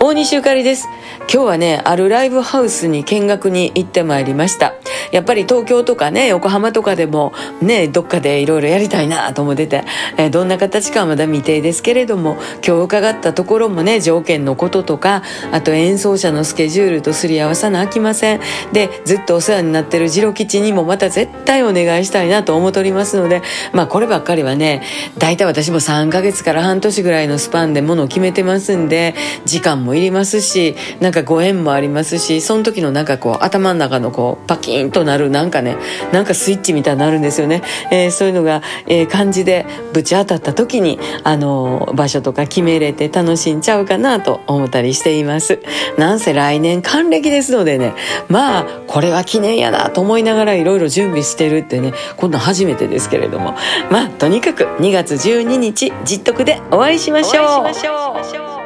大西ゆかりです。今日はねあるライブハウスに見学に行ってまいりました。やっぱり東京とかね横浜とかでもねどっかでいろいろやりたいなと思ってて、えー、どんな形かはまだ未定ですけれども今日伺ったところもね条件のこととかあと演奏者のスケジュールとすり合わさなあきません。でずっとお世話になってる次郎吉にもまた絶対お願いしたいなと思っておりますのでまあこればっかりはね大体私も3ヶ月から半年ぐらいのスパンでものを決めてますんで時間もいりますしなんかご縁もありますしその時のなんかこう頭の中のこうパキンとなるなんかねなんかスイッチみたいになるんですよね、えー、そういうのが、えー、感じでぶち当たった時にあの場所とか決めれて楽しんちゃうかなと思ったりしています。なんせ来年還暦ですのでねまあこれは記念やなと思いながらいろいろ準備してるってね今度初めてですけれども。まあとにかく2月12日実徳でお会いしましょう。